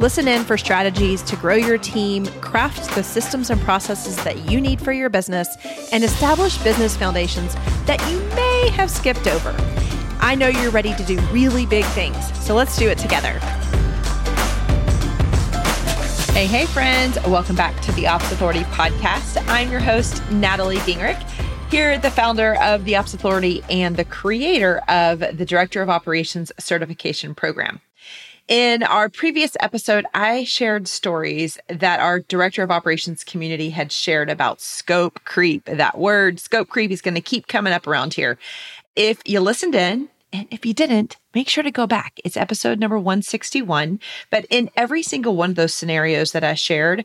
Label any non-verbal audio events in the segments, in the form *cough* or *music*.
Listen in for strategies to grow your team, craft the systems and processes that you need for your business, and establish business foundations that you may have skipped over. I know you're ready to do really big things, so let's do it together. Hey, hey, friends. Welcome back to the Ops Authority podcast. I'm your host, Natalie Gingrich. Here, the founder of the Ops Authority and the creator of the Director of Operations Certification Program. In our previous episode, I shared stories that our director of operations community had shared about scope creep. That word, scope creep, is going to keep coming up around here. If you listened in, and if you didn't, make sure to go back. It's episode number 161. But in every single one of those scenarios that I shared,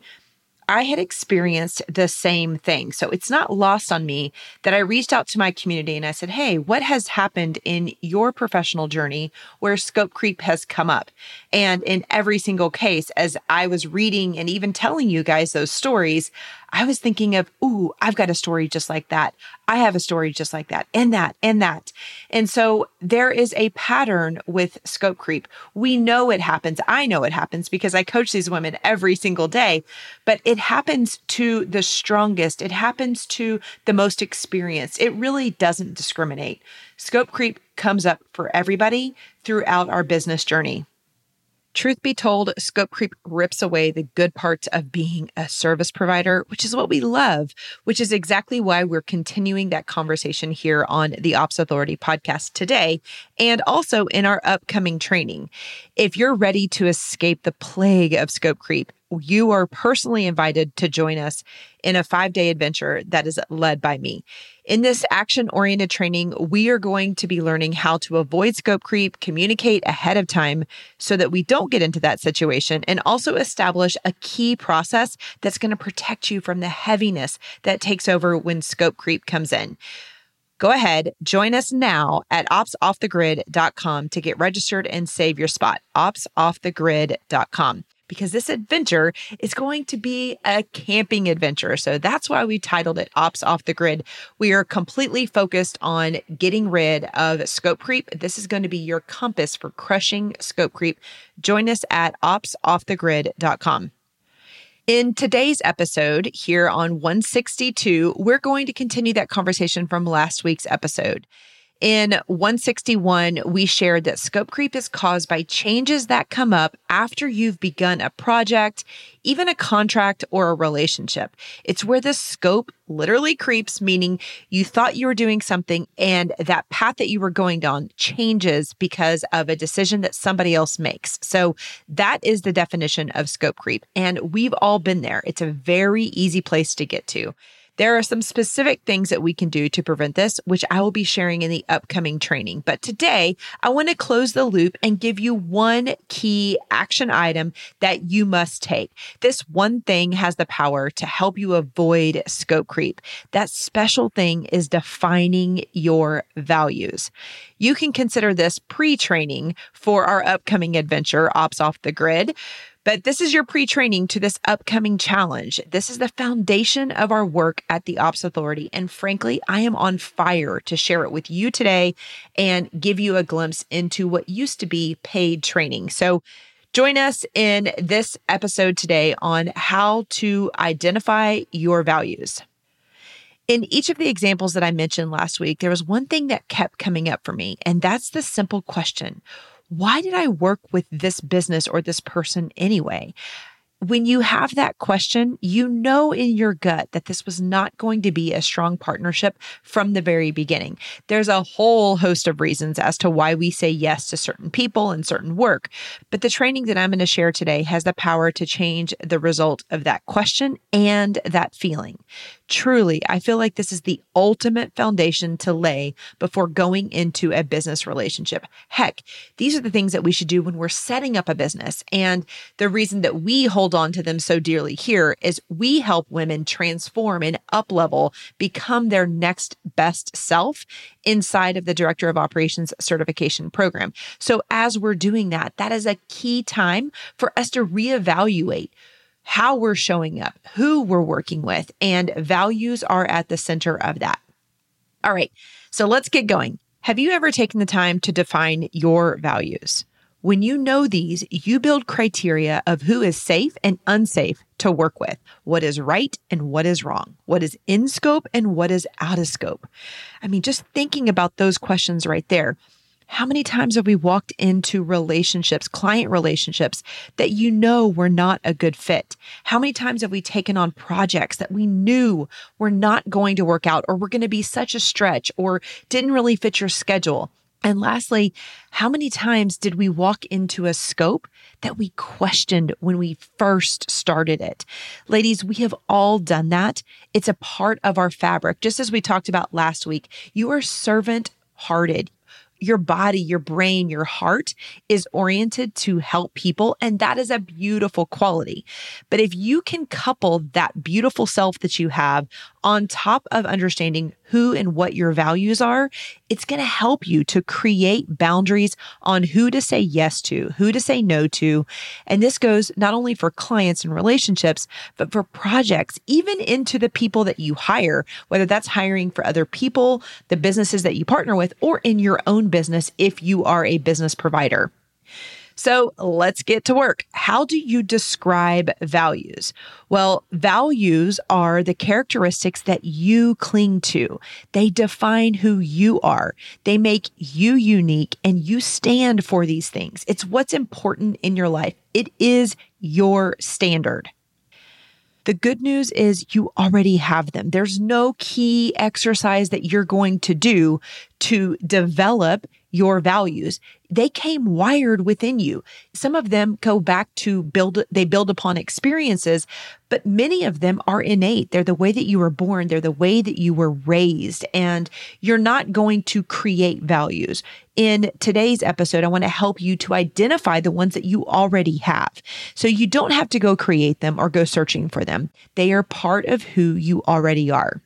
I had experienced the same thing. So it's not lost on me that I reached out to my community and I said, Hey, what has happened in your professional journey where scope creep has come up? And in every single case, as I was reading and even telling you guys those stories, I was thinking of, ooh, I've got a story just like that. I have a story just like that, and that, and that. And so there is a pattern with scope creep. We know it happens. I know it happens because I coach these women every single day, but it happens to the strongest. It happens to the most experienced. It really doesn't discriminate. Scope creep comes up for everybody throughout our business journey. Truth be told, scope creep rips away the good parts of being a service provider, which is what we love, which is exactly why we're continuing that conversation here on the Ops Authority podcast today and also in our upcoming training. If you're ready to escape the plague of scope creep, you are personally invited to join us in a five day adventure that is led by me. In this action oriented training, we are going to be learning how to avoid scope creep, communicate ahead of time so that we don't get into that situation, and also establish a key process that's going to protect you from the heaviness that takes over when scope creep comes in. Go ahead, join us now at opsoffthegrid.com to get registered and save your spot. opsoffthegrid.com because this adventure is going to be a camping adventure. So that's why we titled it Ops Off the Grid. We are completely focused on getting rid of scope creep. This is going to be your compass for crushing scope creep. Join us at opsoffthegrid.com. In today's episode here on 162, we're going to continue that conversation from last week's episode. In 161, we shared that scope creep is caused by changes that come up after you've begun a project, even a contract or a relationship. It's where the scope literally creeps, meaning you thought you were doing something and that path that you were going down changes because of a decision that somebody else makes. So that is the definition of scope creep. And we've all been there. It's a very easy place to get to. There are some specific things that we can do to prevent this, which I will be sharing in the upcoming training. But today, I want to close the loop and give you one key action item that you must take. This one thing has the power to help you avoid scope creep. That special thing is defining your values. You can consider this pre training for our upcoming adventure, Ops Off the Grid. But this is your pre training to this upcoming challenge. This is the foundation of our work at the Ops Authority. And frankly, I am on fire to share it with you today and give you a glimpse into what used to be paid training. So, Join us in this episode today on how to identify your values. In each of the examples that I mentioned last week, there was one thing that kept coming up for me, and that's the simple question why did I work with this business or this person anyway? When you have that question, you know in your gut that this was not going to be a strong partnership from the very beginning. There's a whole host of reasons as to why we say yes to certain people and certain work. But the training that I'm going to share today has the power to change the result of that question and that feeling. Truly, I feel like this is the ultimate foundation to lay before going into a business relationship. Heck, these are the things that we should do when we're setting up a business. And the reason that we hold on to them so dearly here is we help women transform and up level, become their next best self inside of the Director of Operations certification program. So as we're doing that, that is a key time for us to reevaluate how we're showing up, who we're working with, and values are at the center of that. All right, so let's get going. Have you ever taken the time to define your values? When you know these, you build criteria of who is safe and unsafe to work with, what is right and what is wrong, what is in scope and what is out of scope. I mean, just thinking about those questions right there how many times have we walked into relationships, client relationships that you know were not a good fit? How many times have we taken on projects that we knew were not going to work out or were going to be such a stretch or didn't really fit your schedule? And lastly, how many times did we walk into a scope that we questioned when we first started it? Ladies, we have all done that. It's a part of our fabric. Just as we talked about last week, you are servant hearted your body, your brain, your heart is oriented to help people. And that is a beautiful quality. But if you can couple that beautiful self that you have on top of understanding who and what your values are, it's going to help you to create boundaries on who to say yes to, who to say no to. And this goes not only for clients and relationships, but for projects, even into the people that you hire, whether that's hiring for other people, the businesses that you partner with, or in your own business if you are a business provider. So let's get to work. How do you describe values? Well, values are the characteristics that you cling to. They define who you are. They make you unique and you stand for these things. It's what's important in your life. It is your standard. The good news is you already have them. There's no key exercise that you're going to do to develop your values. They came wired within you. Some of them go back to build, they build upon experiences, but many of them are innate. They're the way that you were born. They're the way that you were raised and you're not going to create values. In today's episode, I want to help you to identify the ones that you already have. So you don't have to go create them or go searching for them. They are part of who you already are.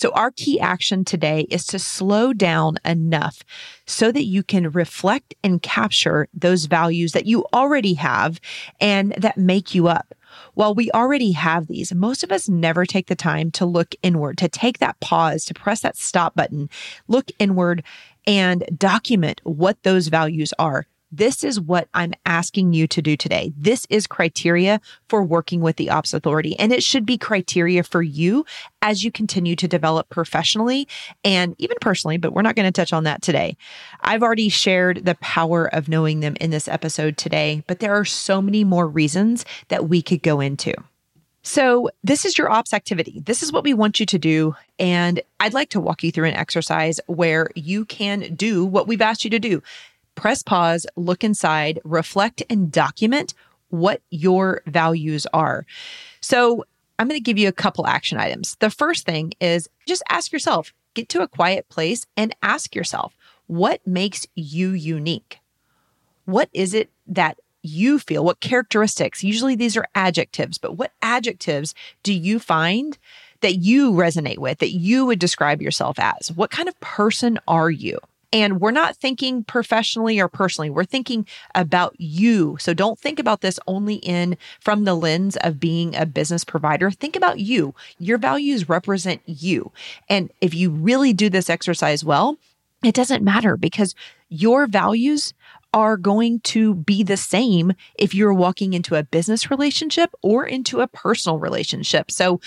So, our key action today is to slow down enough so that you can reflect and capture those values that you already have and that make you up. While we already have these, most of us never take the time to look inward, to take that pause, to press that stop button, look inward and document what those values are. This is what I'm asking you to do today. This is criteria for working with the Ops Authority, and it should be criteria for you as you continue to develop professionally and even personally, but we're not going to touch on that today. I've already shared the power of knowing them in this episode today, but there are so many more reasons that we could go into. So, this is your ops activity. This is what we want you to do. And I'd like to walk you through an exercise where you can do what we've asked you to do press pause, look inside, reflect, and document what your values are. So, I'm going to give you a couple action items. The first thing is just ask yourself, get to a quiet place and ask yourself, what makes you unique? What is it that you feel? What characteristics? Usually these are adjectives, but what adjectives do you find that you resonate with, that you would describe yourself as? What kind of person are you? And we're not thinking professionally or personally. We're thinking about you. So don't think about this only in from the lens of being a business provider. Think about you. Your values represent you. And if you really do this exercise well, it doesn't matter because your values are going to be the same if you're walking into a business relationship or into a personal relationship. So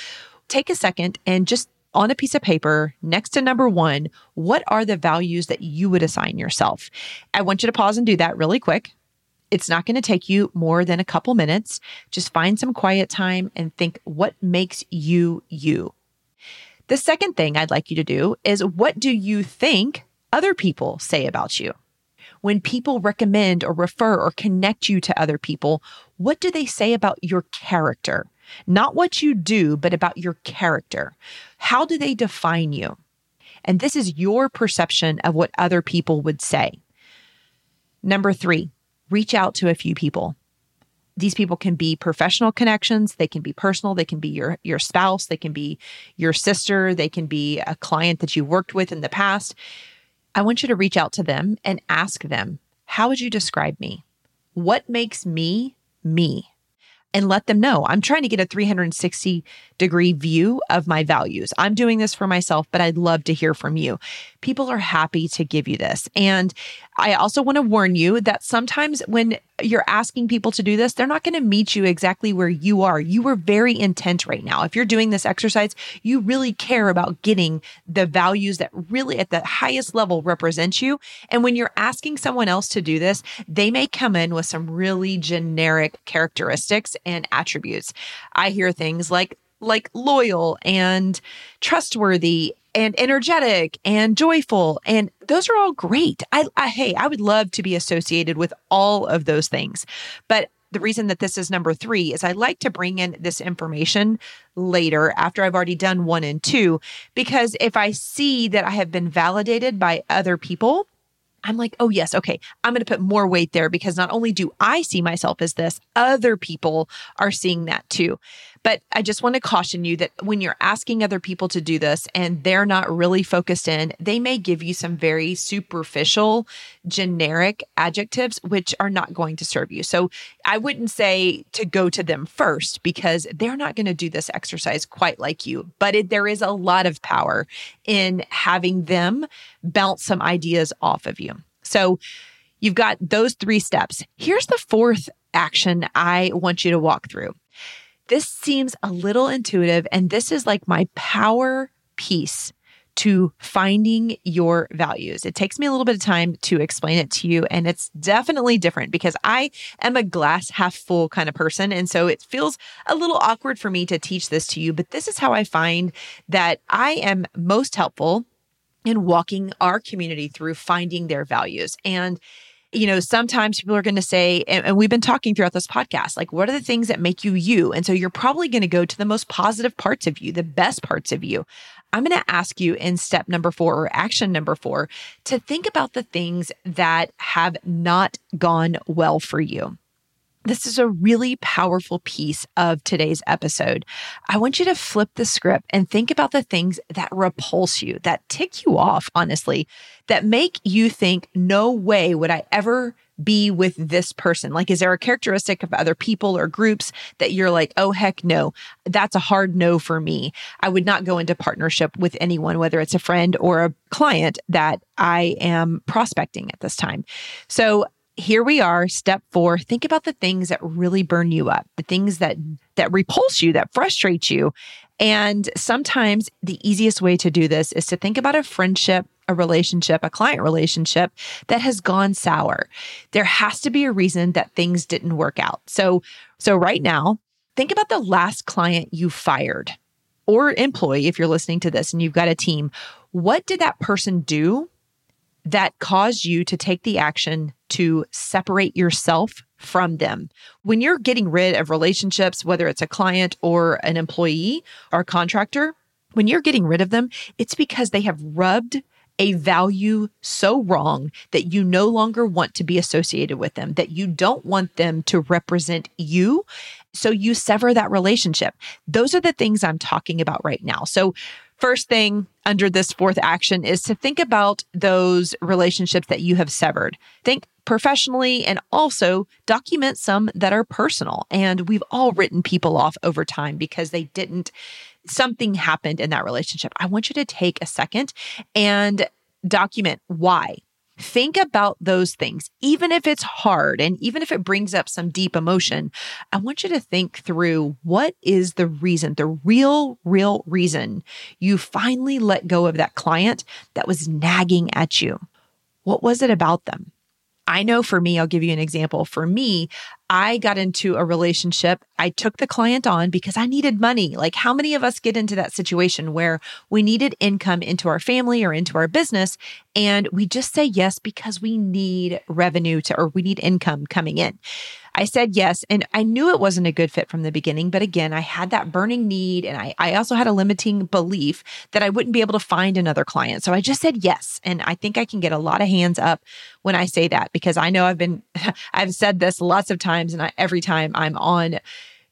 take a second and just on a piece of paper next to number one, what are the values that you would assign yourself? I want you to pause and do that really quick. It's not going to take you more than a couple minutes. Just find some quiet time and think what makes you you. The second thing I'd like you to do is what do you think other people say about you? When people recommend or refer or connect you to other people, what do they say about your character? Not what you do, but about your character. How do they define you? And this is your perception of what other people would say. Number three, reach out to a few people. These people can be professional connections, they can be personal, they can be your your spouse, they can be your sister, they can be a client that you worked with in the past. I want you to reach out to them and ask them, "How would you describe me? What makes me me?" And let them know I'm trying to get a 360 degree view of my values. I'm doing this for myself, but I'd love to hear from you. People are happy to give you this. And I also want to warn you that sometimes when you're asking people to do this, they're not going to meet you exactly where you are. You are very intent right now. If you're doing this exercise, you really care about getting the values that really at the highest level represent you. And when you're asking someone else to do this, they may come in with some really generic characteristics and attributes. I hear things like like loyal and trustworthy and energetic and joyful. And those are all great. I, I, hey, I would love to be associated with all of those things. But the reason that this is number three is I like to bring in this information later after I've already done one and two, because if I see that I have been validated by other people, I'm like, oh, yes, okay, I'm going to put more weight there because not only do I see myself as this, other people are seeing that too. But I just want to caution you that when you're asking other people to do this and they're not really focused in, they may give you some very superficial, generic adjectives, which are not going to serve you. So I wouldn't say to go to them first because they're not going to do this exercise quite like you. But it, there is a lot of power in having them bounce some ideas off of you. So you've got those three steps. Here's the fourth action I want you to walk through. This seems a little intuitive, and this is like my power piece to finding your values. It takes me a little bit of time to explain it to you, and it's definitely different because I am a glass half full kind of person. And so it feels a little awkward for me to teach this to you, but this is how I find that I am most helpful in walking our community through finding their values. And you know, sometimes people are going to say, and, and, we've been talking throughout this podcast, like, what are the things that make you you? And so you're probably going to go to the most positive parts of you, the best parts of you. I'm going to ask you in step number four or action number four to think about the things that have not gone well for you. This is a really powerful piece of today's episode. I want you to flip the script and think about the things that repulse you, that tick you off, honestly, that make you think, no way would I ever be with this person? Like, is there a characteristic of other people or groups that you're like, oh, heck no, that's a hard no for me? I would not go into partnership with anyone, whether it's a friend or a client that I am prospecting at this time. So, here we are step 4 think about the things that really burn you up the things that that repulse you that frustrate you. And sometimes the easiest way to do this is to think about a friendship a relationship a client relationship that has gone sour. There has to be a reason that things didn't work out. So so right now think about the last client you fired or employee if you're listening to this and you've got a team. What did that person do that caused you to take the action to separate yourself from them. When you're getting rid of relationships, whether it's a client or an employee or a contractor, when you're getting rid of them, it's because they have rubbed a value so wrong that you no longer want to be associated with them, that you don't want them to represent you. So you sever that relationship. Those are the things I'm talking about right now. So First thing under this fourth action is to think about those relationships that you have severed. Think professionally and also document some that are personal. And we've all written people off over time because they didn't, something happened in that relationship. I want you to take a second and document why. Think about those things, even if it's hard and even if it brings up some deep emotion. I want you to think through what is the reason, the real, real reason you finally let go of that client that was nagging at you. What was it about them? I know for me, I'll give you an example. For me, I got into a relationship. I took the client on because I needed money. Like, how many of us get into that situation where we needed income into our family or into our business? And we just say yes because we need revenue to, or we need income coming in. I said yes. And I knew it wasn't a good fit from the beginning. But again, I had that burning need. And I, I also had a limiting belief that I wouldn't be able to find another client. So I just said yes. And I think I can get a lot of hands up when I say that because I know I've been, *laughs* I've said this lots of times. And I, every time I'm on,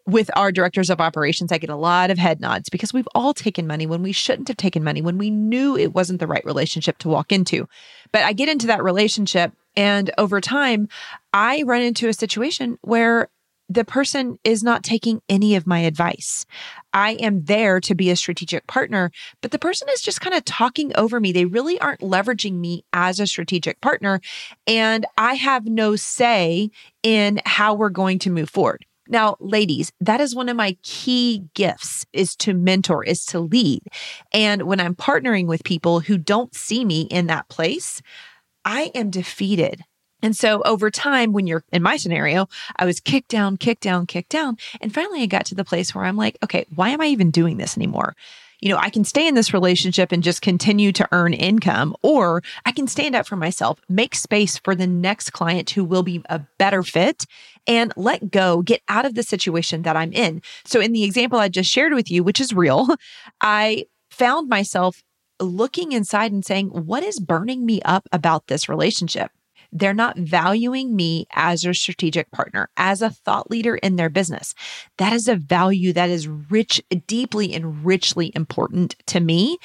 with our directors of operations, I get a lot of head nods because we've all taken money when we shouldn't have taken money, when we knew it wasn't the right relationship to walk into. But I get into that relationship, and over time, I run into a situation where the person is not taking any of my advice. I am there to be a strategic partner, but the person is just kind of talking over me. They really aren't leveraging me as a strategic partner. And I have no say in how we're going to move forward. Now, ladies, that is one of my key gifts is to mentor, is to lead. And when I'm partnering with people who don't see me in that place, I am defeated. And so over time, when you're in my scenario, I was kicked down, kicked down, kicked down. And finally, I got to the place where I'm like, okay, why am I even doing this anymore? you know, I can stay in this relationship and just continue to earn income, or I can stand up for myself, make space for the next client who will be a better fit and let go, get out of the situation that I'm in. So, in the example I just shared with you, which is real, *laughs* I found myself looking inside and saying, What is burning me up about this relationship? They're not valuing me as a strategic partner, as a thought leader in their business. That is a value that is rich, deeply and richly important to me.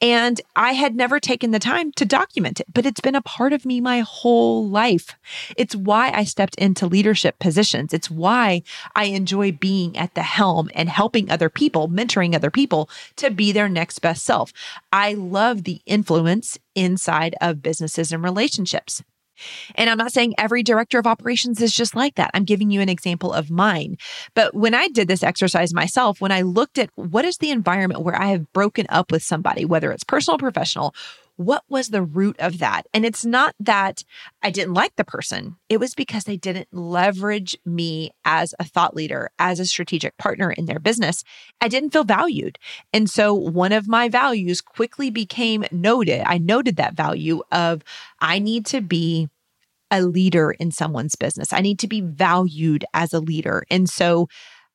And I had never taken the time to document it, but it's been a part of me my whole life. It's why I stepped into leadership positions. It's why I enjoy being at the helm and helping other people, mentoring other people to be their next best self. I love the influence inside of businesses and relationships. And I'm not saying every director of operations is just like that. I'm giving you an example of mine. But when I did this exercise myself, when I looked at what is the environment where I have broken up with somebody, whether it's personal professional, what was the root of that? And it's not that I didn't like the person. It was because they didn't leverage me as a thought leader, as a strategic partner in their business. I didn't feel valued. And so one of my values quickly became noted. I noted that value of I need to be a leader in someone's business. I need to be valued as a leader. And so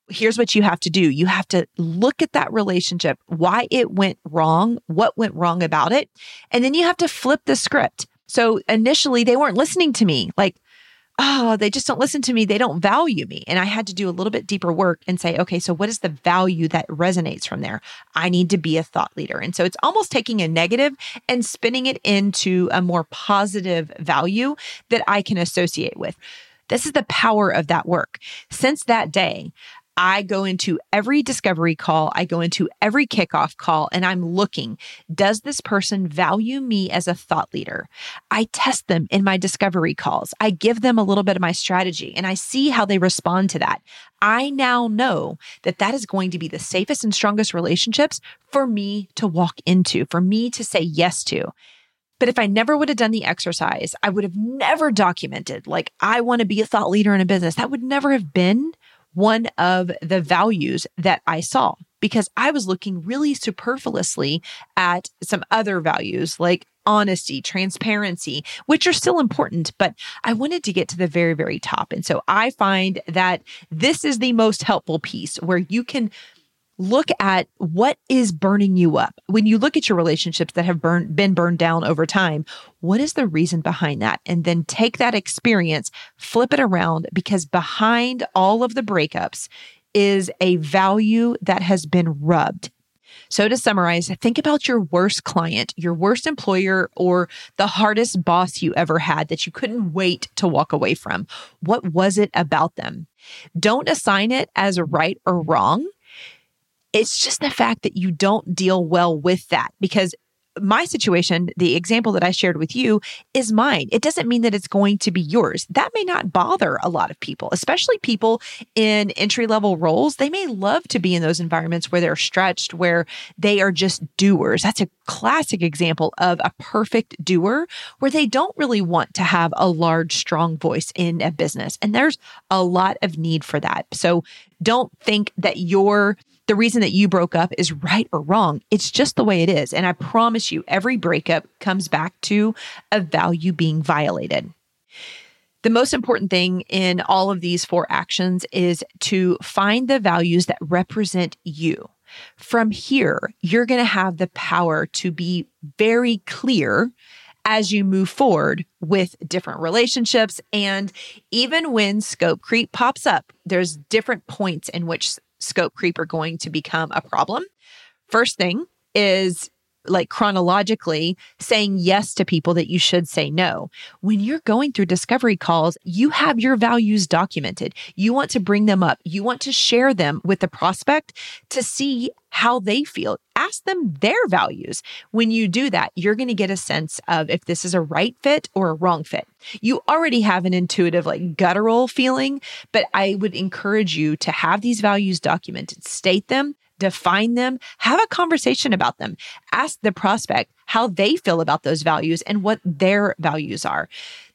here's what you have to do you have to look at that relationship, why it went wrong, what went wrong about it. And then you have to flip the script. So initially, they weren't listening to me. Like, oh, they just don't listen to me. They don't value me. And I had to do a little bit deeper work and say, okay, so what is the value that resonates from there? I need to be a thought leader. And so it's almost taking a negative and spinning it into a more positive value that I can associate with. This is the power of that work. Since that day, I go into every discovery call, I go into every kickoff call, and I'm looking does this person value me as a thought leader? I test them in my discovery calls. I give them a little bit of my strategy and I see how they respond to that. I now know that that is going to be the safest and strongest relationships for me to walk into, for me to say yes to. But if I never would have done the exercise, I would have never documented, like, I want to be a thought leader in a business. That would never have been one of the values that I saw because I was looking really superfluously at some other values like honesty, transparency, which are still important, but I wanted to get to the very, very top. And so I find that this is the most helpful piece where you can look at what is burning you up. When you look at your relationships that have burned, been burned down over time, what is the reason behind that? And then take that experience, flip it around because behind all of the breakups is a value that has been rubbed. So to summarize, think about your worst client, your worst employer, or the hardest boss you ever had that you couldn't wait to walk away from. What was it about them? Don't assign it as right or wrong. It's just the fact that you don't deal well with that because my situation, the example that I shared with you is mine. It doesn't mean that it's going to be yours. That may not bother a lot of people, especially people in entry level roles. They may love to be in those environments where they're stretched, where they are just doers. That's a classic example of a perfect doer where they don't really want to have a large, strong voice in a business. And there's a lot of need for that. So don't think that you're the reason that you broke up is right or wrong. It's just the way it is. And I promise you, every breakup comes back to a value being violated. The most important thing in all of these four actions is to find the values that represent you. From here, you're going to have the power to be very clear as you move forward with different relationships. And even when scope creep pops up, there's different points in which scope creep are going to become a problem. First thing is like chronologically saying yes to people that you should say no. When you're going through discovery calls, you have your values documented. You want to bring them up. You want to share them with the prospect to see how they feel. Ask them their values. When you do that, you're going to get a sense of if this is a right fit or a wrong fit. You already have an intuitive, like guttural feeling, but I would encourage you to have these values documented, state them, define them, have a conversation about them. Ask the prospect how they feel about those values and what their values are.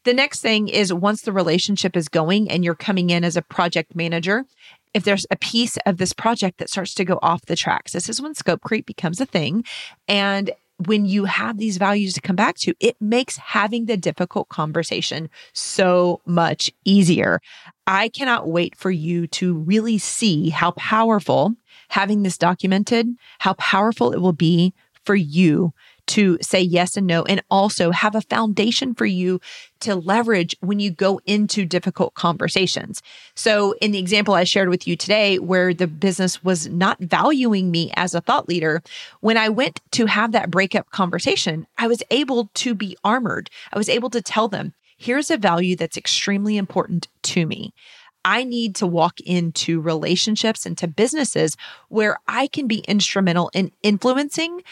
The next thing is once the relationship is going and you're coming in as a project manager, if there's a piece of this project that starts to go off the tracks, this is when scope creep becomes a thing. And when you have these values to come back to, it makes having the difficult conversation so much easier. I cannot wait for you to really see how powerful having this documented, how powerful it will be for you to say yes and no, and also have a foundation for you to leverage when you go into difficult conversations. So, in the example I shared with you today, where the business was not valuing me as a thought leader, when I went to have that breakup conversation, I was able to be armored. I was able to tell them, here's a value that's extremely important to me. I need to walk into relationships and to businesses where I can be instrumental in influencing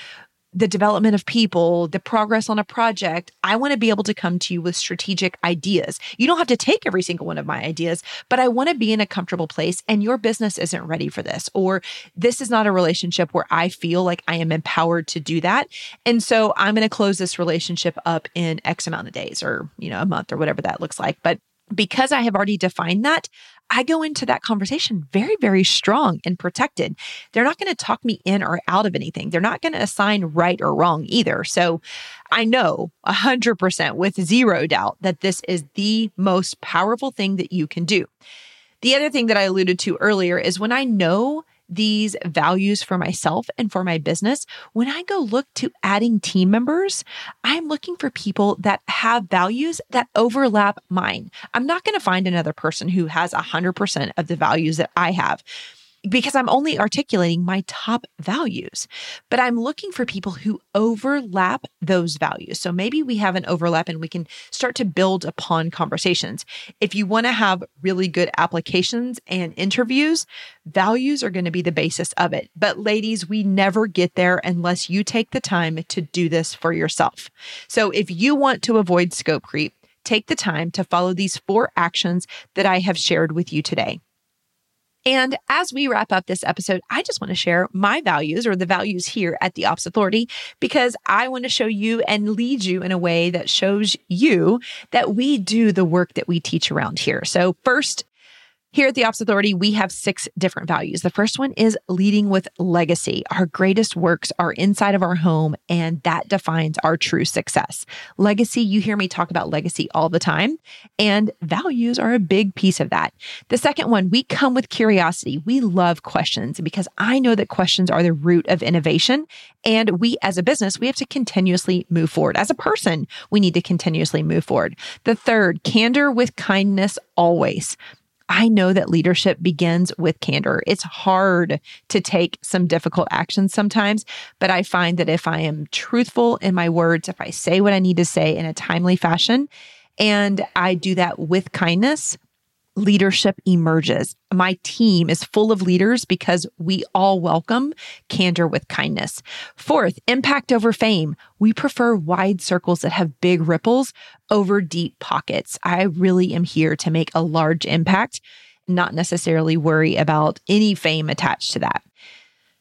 the development of people, the progress on a project. I want to be able to come to you with strategic ideas. You don't have to take every single one of my ideas, but I want to be in a comfortable place and your business isn't ready for this, or this is not a relationship where I feel like I am empowered to do that. And so I'm going to close this relationship up in X amount of days or, you know, a month or whatever that looks like. But because I have already defined that, I go into that conversation very, very strong and protected. They're not going to talk me in or out of anything. They're not going to assign right or wrong either. So I know 100% with zero doubt that this is the most powerful thing that you can do. The other thing that I alluded to earlier is when I know these values for myself and for my business, when I go look to adding team members, I'm looking for people that have values that overlap mine. I'm not going to find another person who has 100% of the values that I have because I'm only articulating my top values, but I'm looking for people who overlap those values. So maybe we have an overlap and we can start to build upon conversations. If you want to have really good applications and interviews, values are going to be the basis of it. But ladies, we never get there unless you take the time to do this for yourself. So if you want to avoid scope creep, take the time to follow these four actions that I have shared with you today. And as we wrap up this episode, I just want to share my values or the values here at the Ops Authority because I want to show you and lead you in a way that shows you that we do the work that we teach around here. So, first here at the Ops Authority, we have six different values. The first one is leading with legacy. Our greatest works are inside of our home, and that defines our true success. Legacy, you hear me talk about legacy all the time, and values are a big piece of that. The second one, we come with curiosity. We love questions because I know that questions are the root of innovation. And we, as a business, we have to continuously move forward. As a person, we need to continuously move forward. The third, candor with kindness always. I know that leadership begins with candor. It's hard to take some difficult actions sometimes, but I find that if I am truthful in my words, if I say what I need to say in a timely fashion, and I do that with kindness, leadership emerges. My team is full of leaders because we all welcome candor with kindness. Fourth, impact over fame. We prefer wide circles that have big ripples over deep pockets. I really am here to make a large impact, not necessarily worry about any fame attached to that.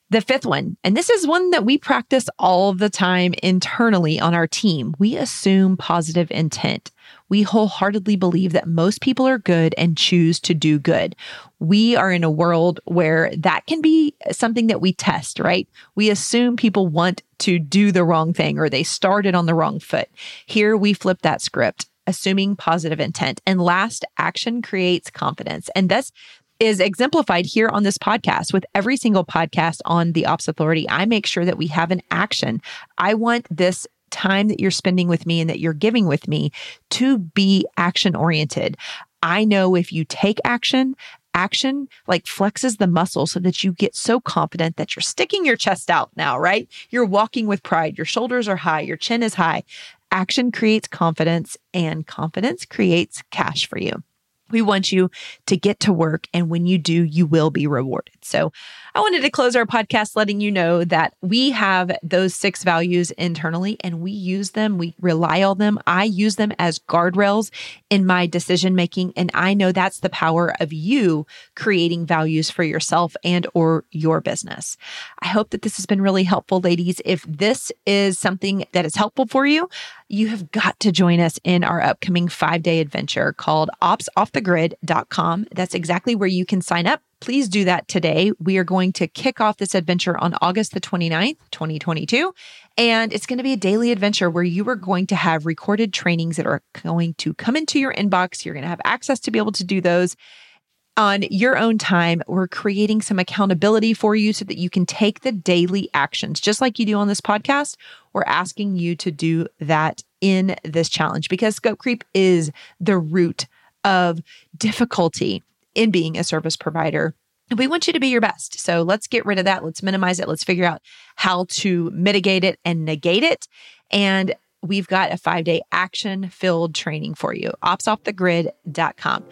The fifth one, and this is one that we practice all the time internally on our team, we assume positive intent we wholeheartedly believe that most people are good and choose to do good. We are in a world where that can be something that we test, right? We assume people want to do the wrong thing or they started on the wrong foot. Here we flip that script. assuming positive intent. And last, action creates confidence. And this is exemplified here on this podcast. With every single podcast on the Ops Authority, I make sure that we have an action. I want this time that you're spending with me and that you're giving with me to be action oriented. I know if you take action, action like flexes the muscle so that you get so confident that you're sticking your chest out now, right? You're walking with pride. Your shoulders are high. Your chin is high. Action creates confidence and confidence creates cash for you. We want you to get to work. And when you do, you will be rewarded. So I wanted to close our podcast letting you know that we have those six values internally and we use them. We rely on them. I use them as guardrails in my decision making. And I know that's the power of you creating values for yourself and or your business. I hope that this has been really helpful, ladies. If this is something that is helpful for you, you have got to join us in our upcoming five day adventure called opsoffthegrid.com. That's exactly where you can sign up. Please do that today. We are going to kick off this adventure on August the 29th, 2022. And it's going to be a daily adventure where you are going to have recorded trainings that are going to come into your inbox. You're going to have access to be able to do those on your own time. We're creating some accountability for you so that you can take the daily actions, just like you do on this podcast. We're asking you to do that in this challenge because scope creep is the root of difficulty in being a service provider. We want you to be your best. So let's get rid of that. Let's minimize it. Let's figure out how to mitigate it and negate it. And we've got a five day action filled training for you. Opsoffthegrid.com.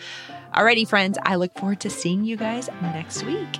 Alrighty, friends, I look forward to seeing you guys next week.